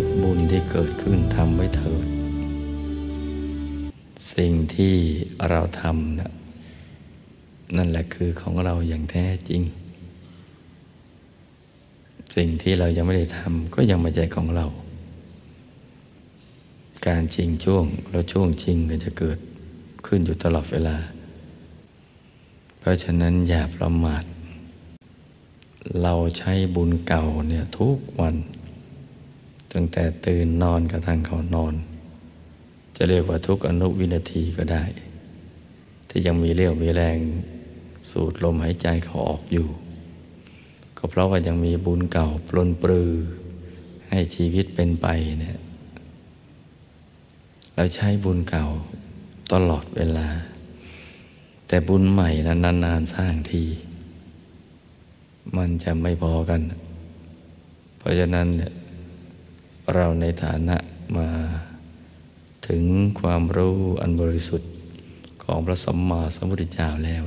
ทุกบุญที่เกิดขึ้นทำไว้เถิด สิ่งที่เราทำนะนั่นแหละคือของเราอย่างแท้จริง สิ่งที่เรายังไม่ได้ทำก็ยังไม่ใช่ของเรา การชิงช่วงแล้วช่วงชิงก็จะเกิดขึ้นอยู่ตลอดเวลา เพราะฉะนั้นอย่าประมาทเราใช้บุญเก่าเนี่ยทุกวัน ตั้งแต่ตื่นนอนกระทั่งเขานอน จะเรียกว่าทุกอนุวินาทีก็ได้ ที่ยังมีเรี่ยวมีแรงสูดลมหายใจเขาออกอยู่ ก็เพราะว่ายังมีบุญเก่าปลนปลือ ให้ชีวิตเป็นไปเนี่ยเราใช้บุญเก่าตลอดเวลา แต่บุญใหม่นั้นนานๆสร้างที มันจะไม่พอกัน เพราะฉะนั้นเนี่ย เราในฐานะมา ถึงความรู้อันบริสุทธิ์ของพระสัมมาสัมพุทธเจ้าแล้ว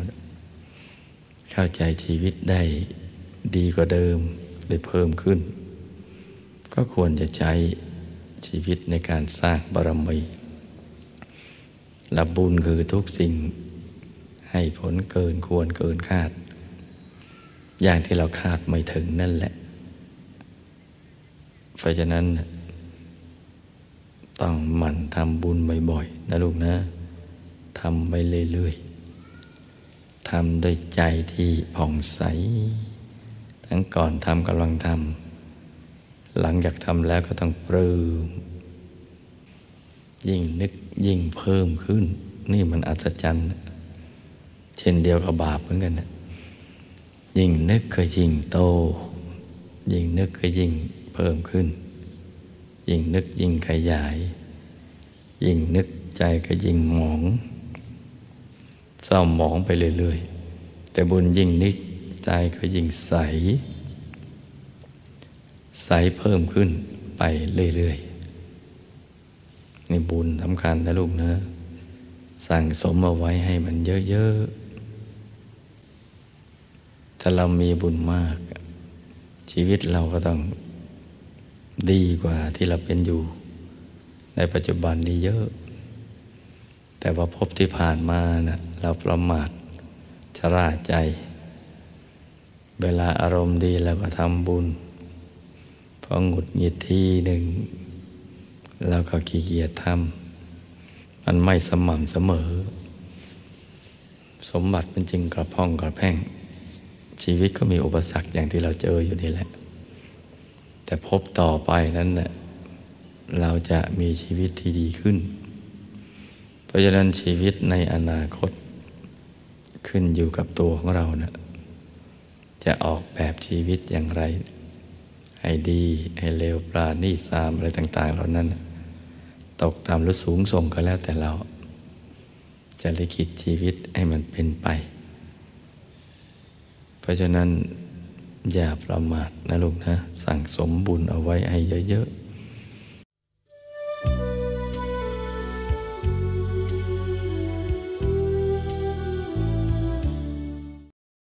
เข้าใจชีวิตได้ดีกว่าเดิมได้เพิ่มขึ้น ก็ควรจะใช้ชีวิตในการสร้างบารมีและบุญคือทุกสิ่งให้ผลเกินควรเกินคาด อย่างที่เราคาดไม่ถึงนั่นแหละ เพราะฉะนั้น ต้องหมั่นทำบุญบ่อยๆนะลูกนะทำไปเรื่อยๆทำด้วยใจที่ผ่องใส ทั้งก่อนทำกำลังทำหลังจากทำแล้วก็ต้องปลื้มยิ่งนึกยิ่งเพิ่มขึ้น นี่มันอัศจรรย์ เช่นเดียวกับบาปเหมือนกันนะยิ่งนึกก็ยิ่งโต ยิ่งนึกก็ยิ่ง พิ่มขึ้น ยิ่งนึกยิ่งขยาย ยิ่งนึกใจก็ยิ่งหมองเศร้าหมองไปเรื่อยๆ แต่บุญยิ่งนึกใจก็ยิ่งใส ใสเพิ่มขึ้นไปเรื่อยๆ นี่บุญสำคัญนะลูกนะ สั่งสมเอาไว้ให้มันเยอะๆ ถ้าเรามีบุญมาก ชีวิตเราก็ต้อง ดีกว่าที่เราเป็นอยู่ ในปัจจุบันนี้เยอะ แต่ว่าพบที่ผ่านมานะ่ะเราประมาทชราใจ เวลาอารมณ์ดีเราก็ทำบุญ พอหงุดหงิดทีหนึ่งเราก็ขี้เกียจทำมันไม่สม่ำเสมอ สมบัติมันจึงกระพ่องกระแพ่ง ชีวิตก็มีอุปสรรคอย่างที่เราเจออยู่นี่แหละ แต่พบต่อไปนั้นเนะ่ยเราจะมีชีวิตที่ดีขึ้น เพราะฉะนั้นชีวิตในอนาคต ขึ้นอยู่กับตัวของเรานะจะออกแบบชีวิตอย่างไร ให้ดีให้เลวปราณีสามอะไรต่าง ๆ เหล่านั้น ตกต่ำหรือสูงส่งก็แล้วแต่เรา จะลิขิตชีวิตให้มันเป็นไป เพราะฉะนั้น อย่าประมาทนะลูกนะ สั่งสมบุญเอาไว้ให้เยอะ